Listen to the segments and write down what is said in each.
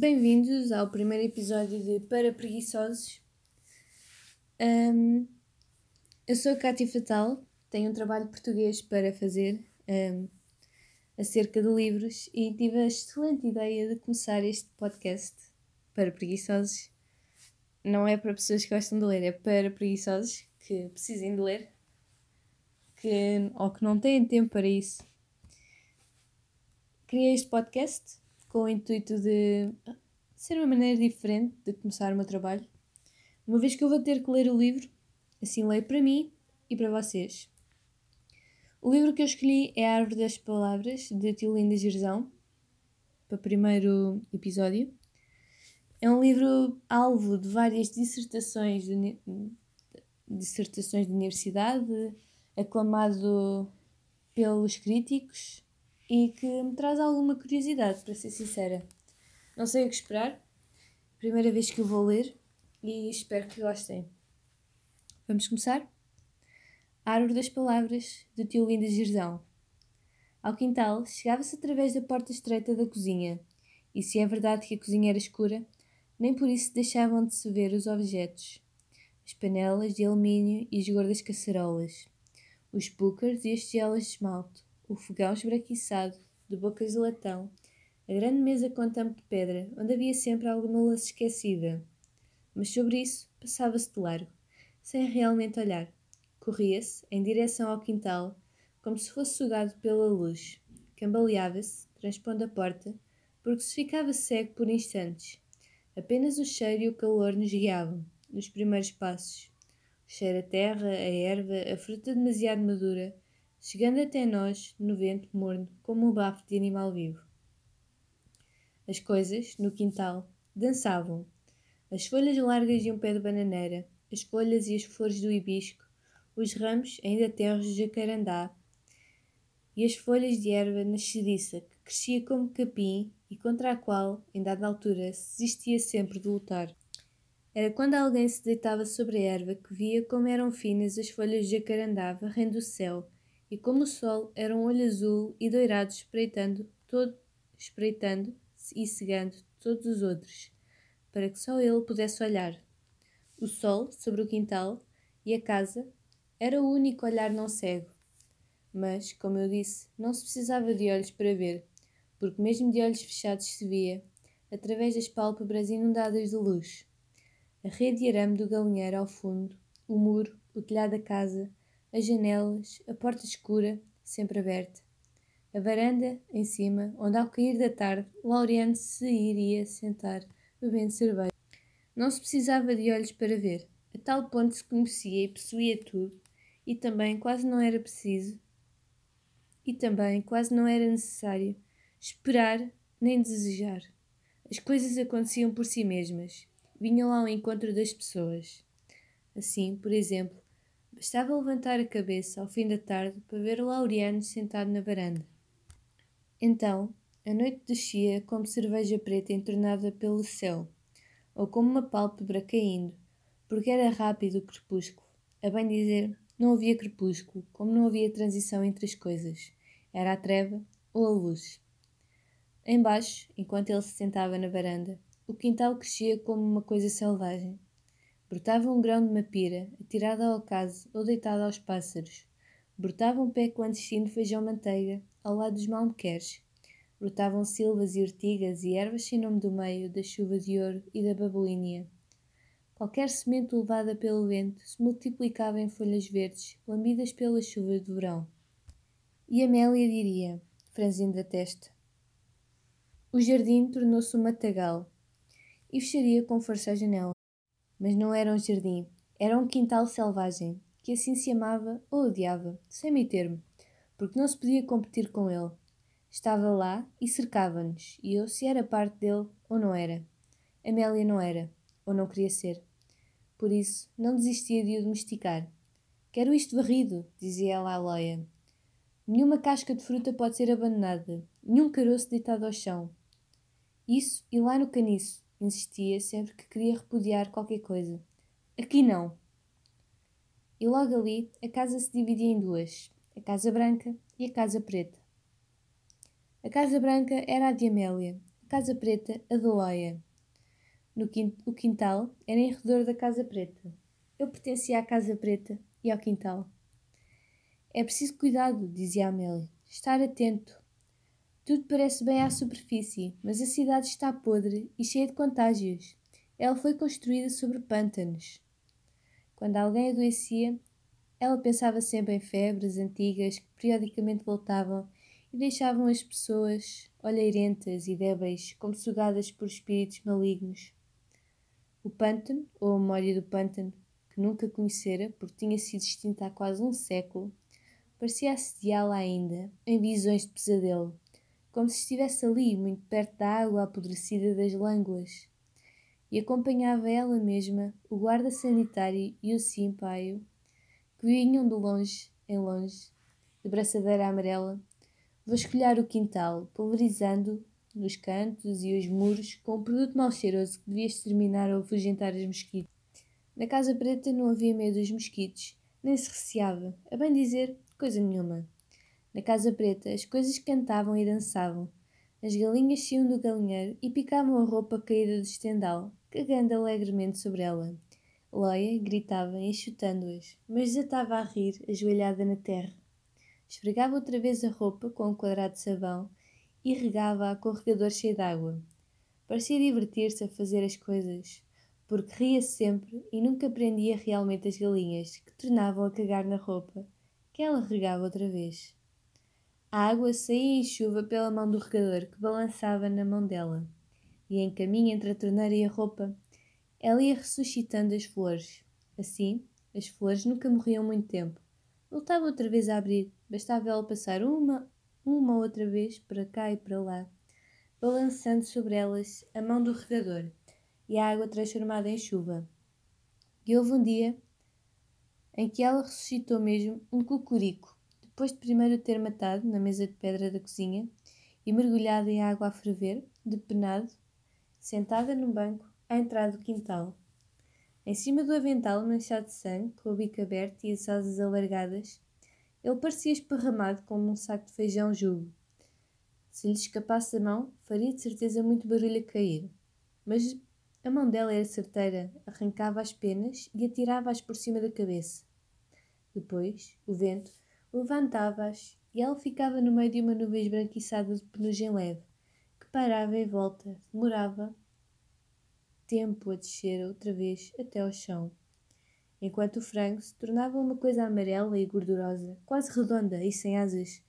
Bem-vindos ao primeiro episódio de Para Preguiçosos. Um, eu sou a Cátia Fatal, tenho um trabalho português para fazer um, acerca de livros e tive a excelente ideia de começar este podcast para preguiçosos. Não é para pessoas que gostam de ler, é para preguiçosos que precisem de ler que, ou que não têm tempo para isso. Criei este podcast com o intuito de ser uma maneira diferente de começar o meu trabalho, uma vez que eu vou ter que ler o livro, assim leio para mim e para vocês. O livro que eu escolhi é A Árvore das Palavras, de Tiolinda Gerzão, para o primeiro episódio. É um livro alvo de várias dissertações de, dissertações de universidade, aclamado pelos críticos e que me traz alguma curiosidade, para ser sincera. Não sei o que esperar, primeira vez que o vou ler e espero que gostem. Vamos começar? A Árvore das Palavras, do tio Linda Girzão. Ao quintal chegava-se através da porta estreita da cozinha, e se é verdade que a cozinha era escura, nem por isso deixavam de se ver os objetos. As panelas de alumínio e as gordas caçarolas, os púcaros e as tigelas de esmalte, o fogão esbraquiçado, de bocas de latão, a grande mesa com tampo de pedra, onde havia sempre alguma louça esquecida. Mas sobre isso passava-se de largo, sem realmente olhar. Corria-se em direção ao quintal, como se fosse sugado pela luz. Cambaleava-se, transpondo a porta, porque se ficava cego por instantes. Apenas o cheiro e o calor nos guiavam, nos primeiros passos. O cheiro a terra, a erva, a fruta demasiado madura, chegando até nós no vento morno como um bafo de animal vivo. As coisas, no quintal, dançavam. As folhas largas de um pé de bananeira, as folhas e as flores do hibisco, os ramos ainda terros de jacarandá e as folhas de erva nascediça que crescia como capim e contra a qual, em dada altura, se desistia sempre de lutar. Era quando alguém se deitava sobre a erva que via como eram finas as folhas de jacarandá varrendo o céu e como o sol era um olho azul e doirado espreitando, todo, espreitando e cegando todos os outros, para que só ele pudesse olhar. O sol sobre o quintal e a casa era o único olhar não cego. Mas, como eu disse, não se precisava de olhos para ver, porque mesmo de olhos fechados se via, através das pálpebras inundadas de luz. A rede de arame do galinheiro ao fundo, o muro, o telhado da casa, as janelas, a porta escura, sempre aberta. A varanda, em cima, onde ao cair da tarde Laureano se iria sentar, bebendo cerveja. Não se precisava de olhos para ver, a tal ponto se conhecia e possuía tudo, e também quase não era preciso, e também quase não era necessário esperar nem desejar. As coisas aconteciam por si mesmas, vinham ao encontro das pessoas. Assim, por exemplo, Bastava levantar a cabeça ao fim da tarde para ver o Laureano sentado na varanda. Então, a noite descia como cerveja preta entornada pelo céu, ou como uma pálpebra caindo, porque era rápido o crepúsculo. A bem dizer, não havia crepúsculo, como não havia transição entre as coisas. Era a treva ou a luz. Embaixo, enquanto ele se sentava na varanda, o quintal crescia como uma coisa selvagem. Brotava um grão de mapira, atirado ao acaso ou deitado aos pássaros. Brotava um pé clandestino de feijão-manteiga, ao lado dos malmequeres. Brotavam silvas e ortigas e ervas sem nome do meio, da chuva de ouro e da babolínia. Qualquer semente levada pelo vento se multiplicava em folhas verdes, lambidas pela chuva do verão. E Amélia diria, franzindo a testa: O jardim tornou-se um matagal, e fecharia com força a janela. Mas não era um jardim, era um quintal selvagem, que assim se amava ou odiava, sem meio termo, porque não se podia competir com ele. Estava lá e cercava-nos, e eu se era parte dele ou não era. Amélia não era, ou não queria ser. Por isso, não desistia de o domesticar. Quero isto varrido, dizia ela à loia. Nenhuma casca de fruta pode ser abandonada, nenhum caroço deitado ao chão. Isso e lá no caniço, insistia sempre que queria repudiar qualquer coisa. Aqui não. E logo ali a casa se dividia em duas: a Casa Branca e a Casa Preta. A Casa Branca era a de Amélia, Casa Preta, a Doloia. No o quintal era em redor da Casa Preta. Eu pertencia à Casa Preta e ao quintal. É preciso cuidado, dizia Amélia. Estar atento. Tudo parece bem à superfície, mas a cidade está podre e cheia de contágios. Ela foi construída sobre pântanos. Quando alguém adoecia, ela pensava sempre em febres antigas que periodicamente voltavam e deixavam as pessoas olheirentas e débeis, como sugadas por espíritos malignos. O pântano, ou a memória do pântano, que nunca conhecera porque tinha sido extinta há quase um século, parecia assediá-la ainda, em visões de pesadelo, como se estivesse ali, muito perto da água apodrecida das lânguas. E acompanhava ela mesma o guarda sanitário e o simpaio, que vinham de longe em longe, de braçadeira amarela, vasculhar o quintal, pulverizando nos cantos e os muros com um produto mal cheiroso que devia exterminar ou afugentar os mosquitos. Na Casa Preta não havia medo dos mosquitos, nem se receava, a bem dizer, coisa nenhuma. Na Casa Preta as coisas cantavam e dançavam. As galinhas saíam do galinheiro e picavam a roupa caída do estendal, cagando alegremente sobre ela. Loia gritava, enxutando-as, mas desatava a rir, ajoelhada na terra. Esfregava outra vez a roupa com um quadrado de sabão e regava-a com o regador cheio de água. Parecia divertir-se a fazer as coisas, porque ria sempre e nunca prendia realmente as galinhas, que tornavam a cagar na roupa, que ela regava outra vez. A água saía em chuva pela mão do regador que balançava na mão dela, e em caminho entre a torneira e a roupa, ela ia ressuscitando as flores. Assim, as flores nunca morriam muito tempo. Voltava outra vez a abrir, bastava ela passar uma uma outra vez para cá e para lá, balançando sobre elas a mão do regador e a água transformada em chuva. E houve um dia em que ela ressuscitou mesmo um cucurico, depois de primeiro ter matado na mesa de pedra da cozinha e mergulhado em água a ferver, depenado, sentada num banco à entrada do quintal. Em cima do avental manchado de sangue, com o bico aberto e as asas alargadas, ele parecia esparramado como um saco de feijão julgo. Se lhe escapasse a mão, faria de certeza muito barulho a cair. Mas a mão dela era certeira, arrancava as penas e atirava-as por cima da cabeça. Depois, o vento levantava-as e ela ficava no meio de uma nuvem esbranquiçada de penugem leve, que parava em volta, demorava tempo a descer outra vez até ao chão enquanto o frango se tornava uma coisa amarela e gordurosa, quase redonda e sem asas,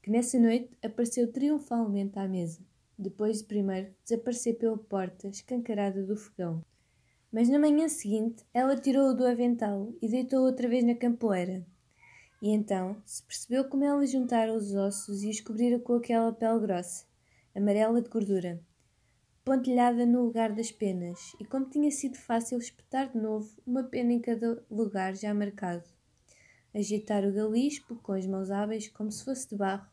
que nessa noite apareceu triunfalmente à mesa, depois de primeiro desaparecer pela porta escancarada do fogão. Mas na manhã seguinte ela tirou-o do avental e deitou-o outra vez na campoeira. E então se percebeu como ela juntara os ossos e os cobrira com aquela pele grossa, amarela de gordura, pontilhada no lugar das penas, e como tinha sido fácil espetar de novo uma pena em cada lugar já marcado. Agitar o galispo com as mãos hábeis como se fosse de barro,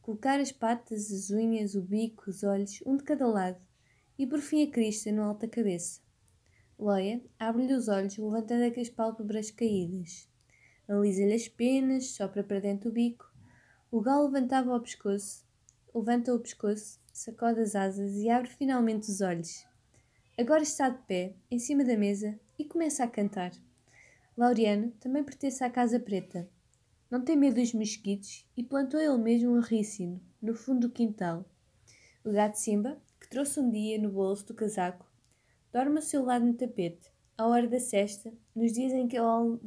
colocar as patas, as unhas, o bico, os olhos, um de cada lado, e por fim a crista no alto da cabeça. Loia abre-lhe os olhos, levantando aquelas pálpebras caídas. Alisa-lhe as penas, sopra para dentro o bico. O galo levantava o pescoço, levanta o pescoço sacode as asas e abre finalmente os olhos. Agora está de pé, em cima da mesa, e começa a cantar. Laureano também pertence à Casa Preta. Não tem medo dos mosquitos e plantou ele mesmo um ricino, no fundo do quintal. O gato Simba, que trouxe um dia no bolso do casaco, dorme ao seu lado no tapete, à hora da cesta, nos dias em que ele,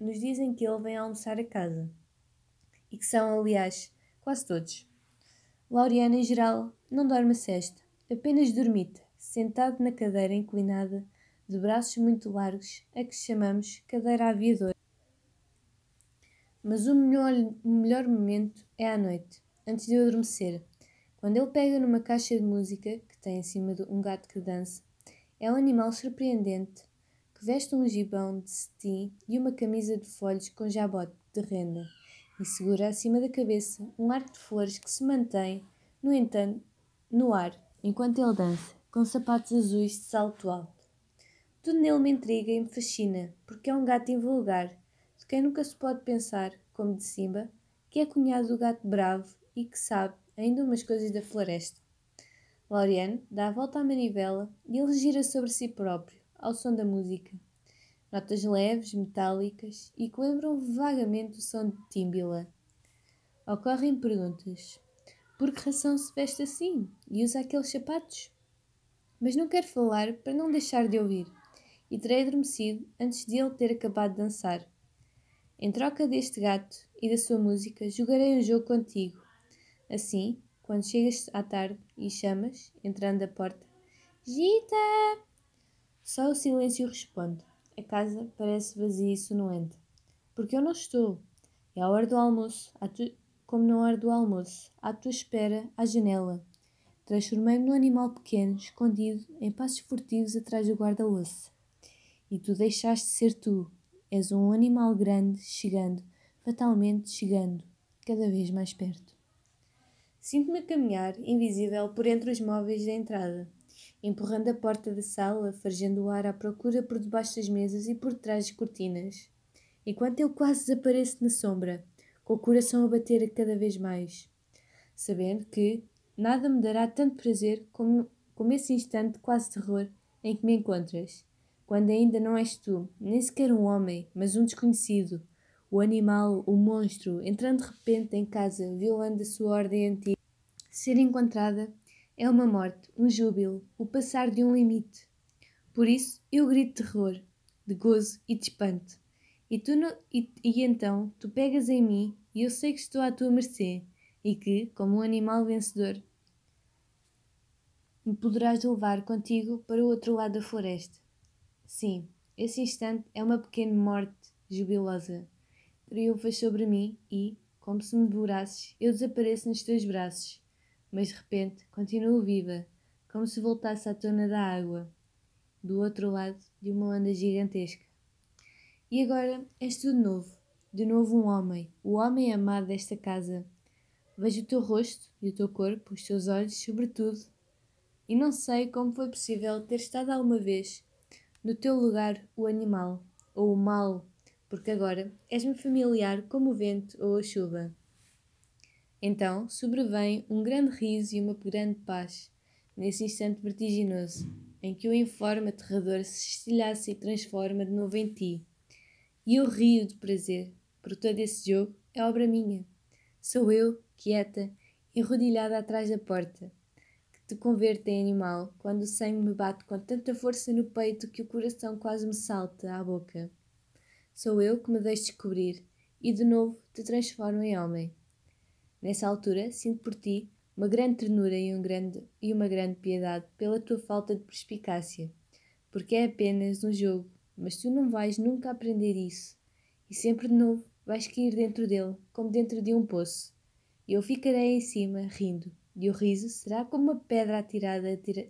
nos dias em que ele vem almoçar a casa. E que são, aliás, quase todos. Laureano, em geral, não dorme a cesta, apenas dormita, sentado na cadeira inclinada, de braços muito largos, a que chamamos cadeira aviadora. Mas o melhor, o melhor momento é à noite, antes de eu adormecer, quando ele pega numa caixa de música que tem em cima de um gato que dança. É um animal surpreendente que veste um gibão de cetim e uma camisa de folhos com jabote de renda e segura acima da cabeça um arco de flores que se mantém, no entanto, no ar, enquanto ele dança, com sapatos azuis de salto alto. Tudo nele me intriga e me fascina, porque é um gato invulgar, de quem nunca se pode pensar, como de Simba, que é cunhado do gato bravo e que sabe ainda umas coisas da floresta. Lauriane dá a volta à manivela e ele gira sobre si próprio, ao som da música. Notas leves, metálicas e que lembram vagamente o som de tímbila. Ocorrem perguntas. Por que razão se veste assim e usa aqueles sapatos? Mas não quero falar para não deixar de ouvir, e terei adormecido antes de ele ter acabado de dançar. Em troca deste gato e da sua música, jogarei um jogo contigo. Assim, quando chegas à tarde e chamas, entrando da porta, Gita! Só o silêncio responde. A casa parece vazia e sonolenta. Porque eu não estou. É a hora do almoço, tu... como na hora do almoço, à tua espera, à janela. Transformei-me num animal pequeno, escondido, em passos furtivos atrás do guarda-louça. E tu deixaste de ser tu. És um animal grande, chegando, fatalmente chegando, cada vez mais perto. Sinto-me a caminhar, invisível, por entre os móveis da entrada, empurrando a porta da sala, farejando o ar à procura por debaixo das mesas e por trás das cortinas, enquanto eu quase desapareço na sombra, com o coração a bater cada vez mais, sabendo que nada me dará tanto prazer como, como esse instante de quase terror em que me encontras, quando ainda não és tu, nem sequer um homem, mas um desconhecido, o animal, o monstro, entrando de repente em casa, violando a sua ordem antiga. Ser encontrada é uma morte, um júbilo, o passar de um limite. Por isso eu grito de terror, de gozo e de espanto. E, tu não, e, e então tu pegas em mim e eu sei que estou à tua mercê e que, como um animal vencedor, me poderás levar contigo para o outro lado da floresta. Sim, esse instante é uma pequena morte jubilosa. Triunfas sobre mim e, como se me devorasses, eu desapareço nos teus braços mas de repente continuo viva, como se voltasse à tona da água, do outro lado de uma onda gigantesca. E agora és tu de novo, de novo um homem, o homem amado desta casa. Vejo o teu rosto e o teu corpo, os teus olhos, sobretudo, e não sei como foi possível ter estado alguma vez no teu lugar o animal, ou o mal, porque agora és-me familiar como o vento ou a chuva. Então sobrevém um grande riso e uma grande paz, nesse instante vertiginoso, em que o informe aterrador se estilhaça e transforma de novo em ti. E eu rio de prazer, porque todo esse jogo é obra minha. Sou eu, quieta, enrodilhada atrás da porta, que te converte em animal quando o sangue me bate com tanta força no peito que o coração quase me salta à boca. Sou eu que me deixo descobrir e de novo te transformo em homem. Nessa altura, sinto por ti uma grande ternura e, um grande, e uma grande piedade pela tua falta de perspicácia, porque é apenas um jogo, mas tu não vais nunca aprender isso, e sempre de novo vais cair dentro dele, como dentro de um poço. E eu ficarei em cima, rindo, e o riso será como uma pedra atirada, atira...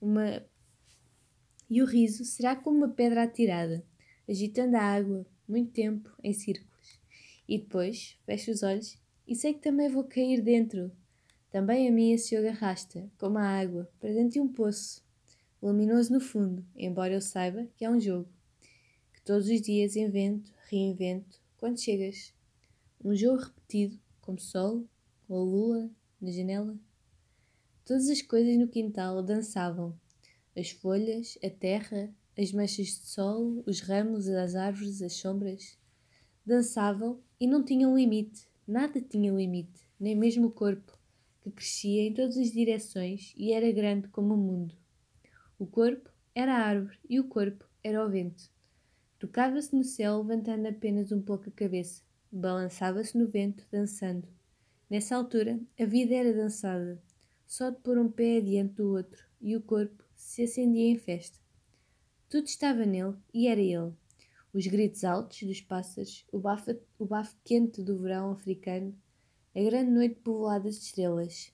uma e o riso será como uma pedra atirada, agitando a água muito tempo em círculos. E depois fecho os olhos e sei que também vou cair dentro. Também a mim esse jogo arrasta, como a água, para dentro de um poço, luminoso no fundo, embora eu saiba que é um jogo, que todos os dias invento, reinvento, quando chegas. Um jogo repetido, como sol ou lua na janela. Todas as coisas no quintal dançavam. As folhas, a terra, as manchas de sol, os ramos, as árvores, as sombras. Dançavam e não tinham limite, Nada tinha limite, nem mesmo o corpo, que crescia em todas as direções e era grande como o mundo. O corpo era a árvore e o corpo era o vento. Tocava-se no céu, levantando apenas um pouco a cabeça. Balançava-se no vento, dançando. Nessa altura, a vida era dançada, só de pôr um pé adiante do outro, e o corpo se acendia em festa. Tudo estava nele e era ele os gritos altos dos pássaros, o bafo, o bafo quente do verão africano, a grande noite povoada de estrelas.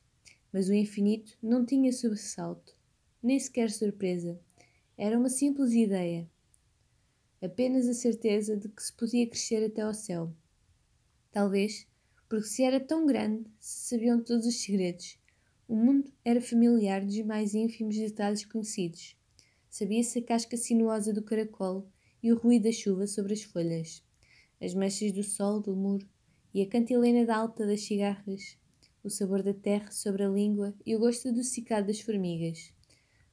Mas o infinito não tinha sobressalto, nem sequer surpresa. Era uma simples ideia. Apenas a certeza de que se podia crescer até ao céu. Talvez porque se era tão grande, se sabiam todos os segredos. O mundo era familiar dos mais ínfimos detalhes conhecidos. Sabia-se a casca sinuosa do caracol e o ruído da chuva sobre as folhas, as manchas do sol do muro e a cantilena da alta das cigarras, o sabor da terra sobre a língua e o gosto adocicado das formigas.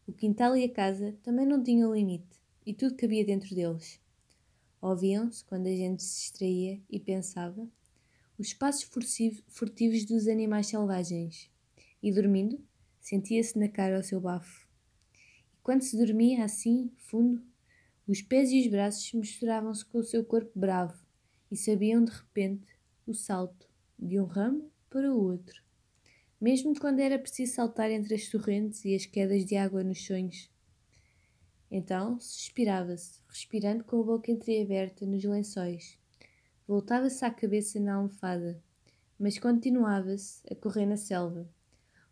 O quintal e a casa também não tinham limite, e tudo cabia dentro deles. Ouviam-se quando a gente se distraía e pensava os passos furtivos dos animais selvagens, e dormindo, sentia-se na cara o seu bafo. E quando se dormia assim, fundo, os pés e os braços misturavam-se com o seu corpo bravo e sabiam de repente o salto de um ramo para o outro, mesmo quando era preciso saltar entre as torrentes e as quedas de água nos sonhos. Então suspirava-se, respirando com a boca entreaberta nos lençóis. Voltava-se a cabeça na almofada, mas continuava-se a correr na selva,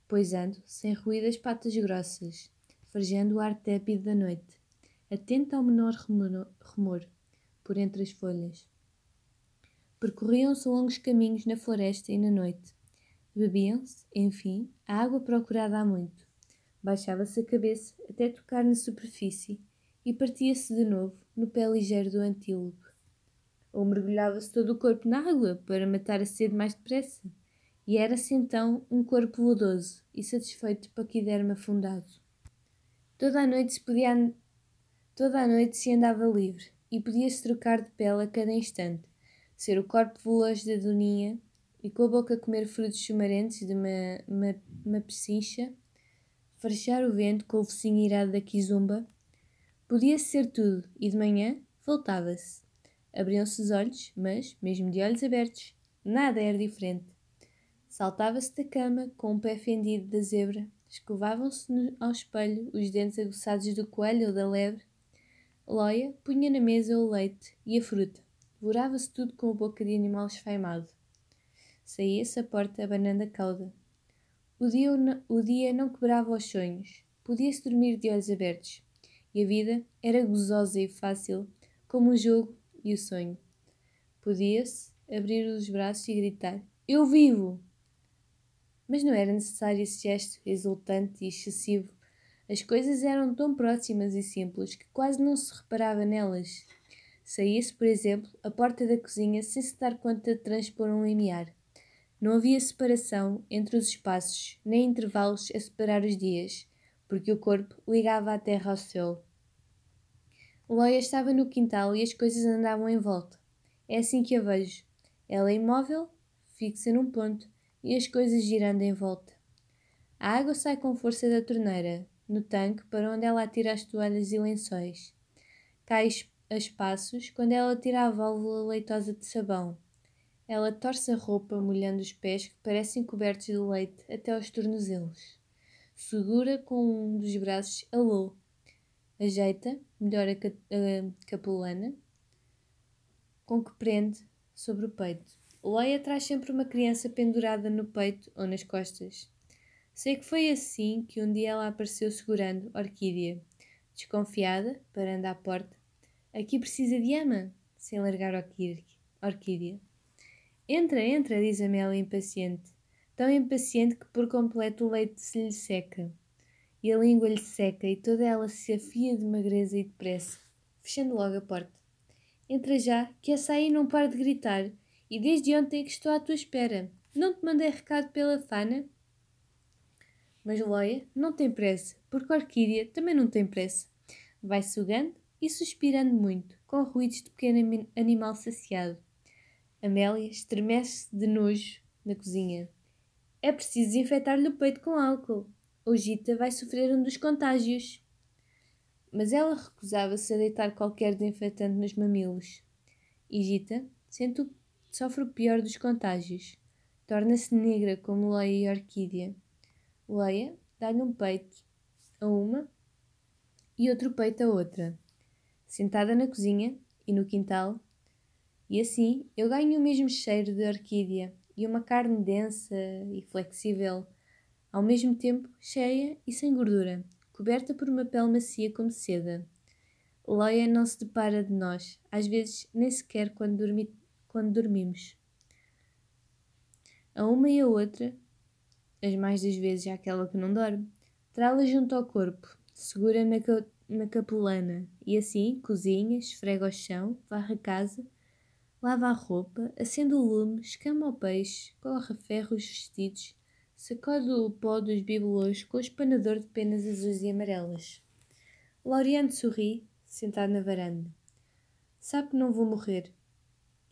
poisando sem ruído as patas grossas, farejando o ar tépido da noite, atento ao menor rumor por entre as folhas. Percorriam-se longos caminhos na floresta e na noite. Bebiam-se, enfim, a água procurada há muito. Baixava-se a cabeça até tocar na superfície e partia-se de novo no pé ligeiro do antílope. Ou mergulhava-se todo o corpo na água para matar a sede mais depressa. E era-se então um corpo lodoso e satisfeito de paquiderme afundado. Toda a noite se podia Toda a noite se andava livre e podia-se trocar de pele a cada instante, ser o corpo veloz da doninha e com a boca comer frutos chumarentes de uma, uma, uma pechincha, farejar o vento com o focinho irado da quizumba. Podia-se ser tudo e de manhã voltava-se. Abriam-se os olhos, mas, mesmo de olhos abertos, nada era diferente. Saltava-se da cama com o pé fendido da zebra, escovavam-se ao espelho os dentes aguçados do coelho ou da lebre. Loia punha na mesa o leite e a fruta. Devorava-se tudo com a boca de animal esfaimado. Saía-se a porta abanando a cauda. O dia, o dia não quebrava os sonhos. Podia-se dormir de olhos abertos. E a vida era gozosa e fácil, como o jogo e o sonho. Podia-se abrir os braços e gritar: Eu vivo! Mas não era necessário esse gesto exultante e excessivo. As coisas eram tão próximas e simples que quase não se reparava nelas. Saía-se, por exemplo, a porta da cozinha sem se dar conta de transpor um limiar. Não havia separação entre os espaços, nem intervalos a separar os dias, porque o corpo ligava a terra ao céu. Loia estava no quintal e as coisas andavam em volta. É assim que a vejo. Ela é imóvel, fixa num ponto, e as coisas girando em volta. A água sai com força da torneira, no tanque para onde ela atira as toalhas e lençóis. Cai a espaços quando ela tira a válvula leitosa de sabão. Ela torce a roupa, molhando os pés que parecem cobertos de leite até aos tornozelos. Segura com um dos braços a lô. Ajeita, melhor a, a capulana, com que prende sobre o peito. Leia traz sempre uma criança pendurada no peito ou nas costas. Sei que foi assim que um dia ela apareceu segurando Orquídea. Desconfiada, parando à porta, Aqui precisa de ama, sem largar Orquídea. Entra, entra, diz Amélia impaciente. Tão impaciente que por completo o leite se lhe seca. E a língua lhe seca e toda ela se afia de magreza e depressa, fechando logo a porta. Entra já, que essa aí não para de gritar, e desde ontem que estou à tua espera. Não te mandei recado pela Fana? Mas Loia não tem pressa, porque Orquídea também não tem pressa. Vai sugando e suspirando muito, com ruídos de pequeno animal saciado. Amélia estremece de nojo na cozinha. É preciso desinfetar-lhe o peito com álcool, ou Gita vai sofrer um dos contágios. Mas ela recusava-se a deitar qualquer desinfetante nos mamilos. E Gita sente sofre o pior dos contágios. Torna-se negra como Leia e Orquídea. Leia dá-lhe um peito a uma e outro peito a outra sentada na cozinha e no quintal, e assim eu ganho o mesmo cheiro de orquídea e uma carne densa e flexível, ao mesmo tempo cheia e sem gordura, coberta por uma pele macia como seda. Leia não se depara de nós, às vezes nem sequer quando, dormi quando dormimos. A uma e a outra, as mais das vezes aquela que não dorme, trá-la junto ao corpo, segura na, na capulana e assim cozinha, esfrega o chão, varre a casa, lava a roupa, acende o lume, escama o peixe, corre a ferro os vestidos, sacode o pó dos bibelôs com o espanador de penas azuis e amarelas. Laureano sorri, sentado na varanda. Sabe que não vou morrer.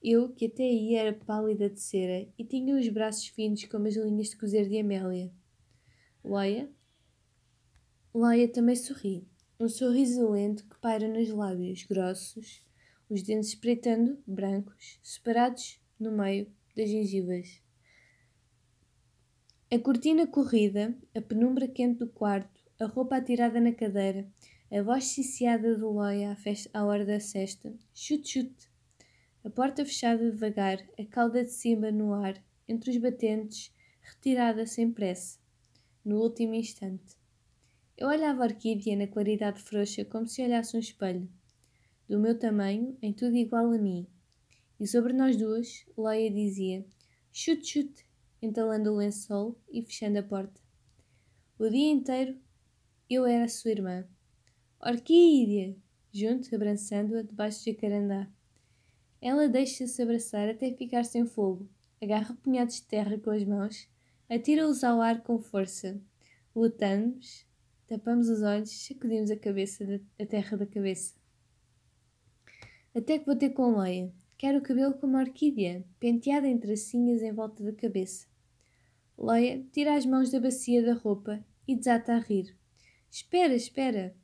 Eu, que até aí era pálida de cera e tinha os braços finos como as linhas de cozer de Amélia. Loia? Loia também sorri. Um sorriso lento que paira nos lábios grossos, os dentes espreitando, brancos, separados no meio das gengivas. A cortina corrida, a penumbra quente do quarto, a roupa atirada na cadeira, a voz ciciada de Loia à, festa, à hora da cesta, chute-chute. A porta fechada devagar, a cauda de cima no ar, entre os batentes, retirada sem pressa, no último instante. Eu olhava a orquídea na claridade frouxa como se olhasse um espelho, do meu tamanho, em tudo igual a mim. E sobre nós duas, Loia dizia: chute-chute, entalando o lençol e fechando a porta. O dia inteiro eu era sua irmã. Orquídea! Junto, abraçando-a debaixo de jacarandá. Ela deixa-se abraçar até ficar sem fogo, agarra punhados de terra com as mãos, atira-os ao ar com força. Lutamos, tapamos os olhos, sacudimos a cabeça, da, a terra da cabeça. Até que vou ter com Leia. Quero o cabelo como uma orquídea, penteada em tracinhas em volta da cabeça. Leia tira as mãos da bacia da roupa e desata a rir. Espera, espera!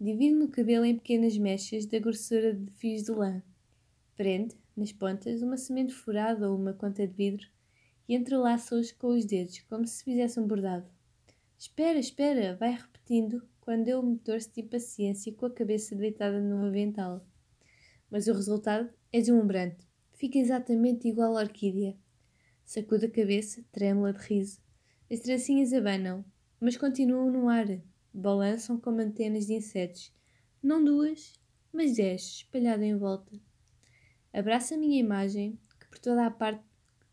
Divide-me o cabelo em pequenas mechas da grossura de fios de lã. Prende, nas pontas, uma semente furada ou uma conta de vidro e entrelaça-os com os dedos, como se fizesse um bordado. Espera, espera! Vai repetindo quando eu me torço de impaciência com a cabeça deitada no avental. Mas o resultado é deslumbrante. Fica exatamente igual à orquídea. Sacude a cabeça, trêmula de riso. As tracinhas abanam, mas continuam no ar. Balançam como antenas de insetos. Não duas, mas dez, espalhado em volta. Abraça a minha imagem, que por toda a parte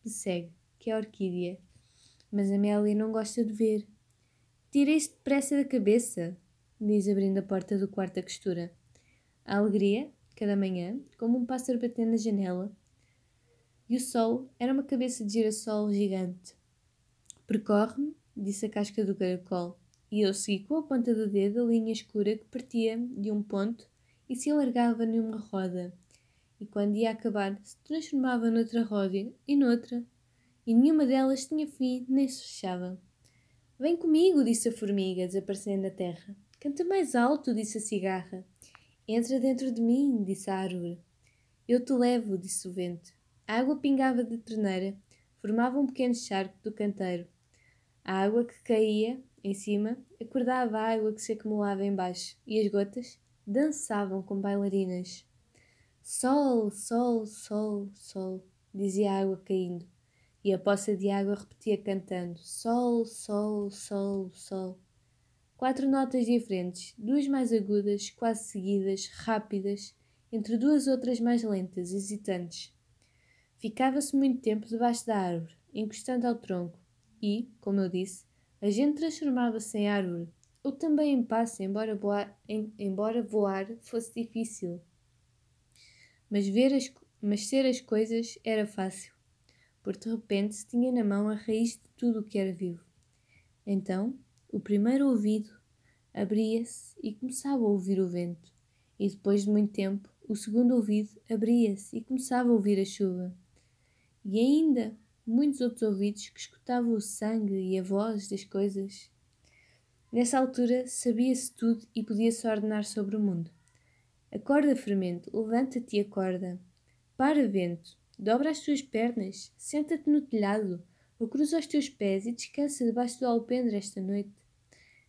me segue, que é a orquídea. Mas a Amélia não gosta de ver. Tira isso depressa da cabeça, diz abrindo a porta do quarto da costura. A alegria, cada manhã, como um pássaro batendo na janela, e o sol era uma cabeça de girassol gigante. Percorre-me, disse a casca do caracol, e eu segui com a ponta do dedo a linha escura que partia de um ponto e se alargava numa roda, e quando ia acabar se transformava noutra roda e noutra, e nenhuma delas tinha fim nem se fechava. Vem comigo, disse a formiga, desaparecendo da terra. Canta mais alto, disse a cigarra. Entra dentro de mim, disse a árvore. Eu te levo, disse o vento. A água pingava da torneira, formava um pequeno charco do canteiro. A água que caía em cima acordava a água que se acumulava embaixo, e as gotas dançavam como bailarinas. Sol, sol, sol, sol, dizia a água caindo, e a poça de água repetia cantando: Sol, sol, sol, sol. Quatro notas diferentes, duas mais agudas, quase seguidas, rápidas, entre duas outras mais lentas, hesitantes. Ficava-se muito tempo debaixo da árvore, encostando ao tronco, e, como eu disse, a gente transformava-se em árvore, ou também em passe, embora voar, em, embora voar fosse difícil. Mas, ver as, mas ser as coisas era fácil, porque de repente se tinha na mão a raiz de tudo o que era vivo. Então, o primeiro ouvido abria-se e começava a ouvir o vento, e depois de muito tempo, o segundo ouvido abria-se e começava a ouvir a chuva e ainda muitos outros ouvidos que escutavam o sangue e a voz das coisas. Nessa altura sabia-se tudo e podia-se ordenar sobre o mundo. Acorda, fermento, levanta-te e acorda. Para, vento, dobra as tuas pernas, senta-te no telhado, ou cruza os teus pés e descansa debaixo do alpendre esta noite.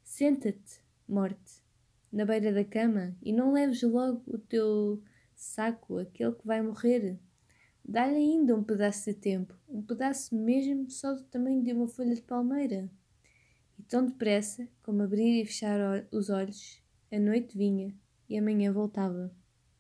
Senta-te, morte, na beira da cama, e não leves logo o teu saco, aquele que vai morrer. Dá-lhe ainda um pedaço de tempo, um pedaço mesmo só do tamanho de uma folha de palmeira. E tão depressa como abrir e fechar os olhos, a noite vinha e amanhã voltava.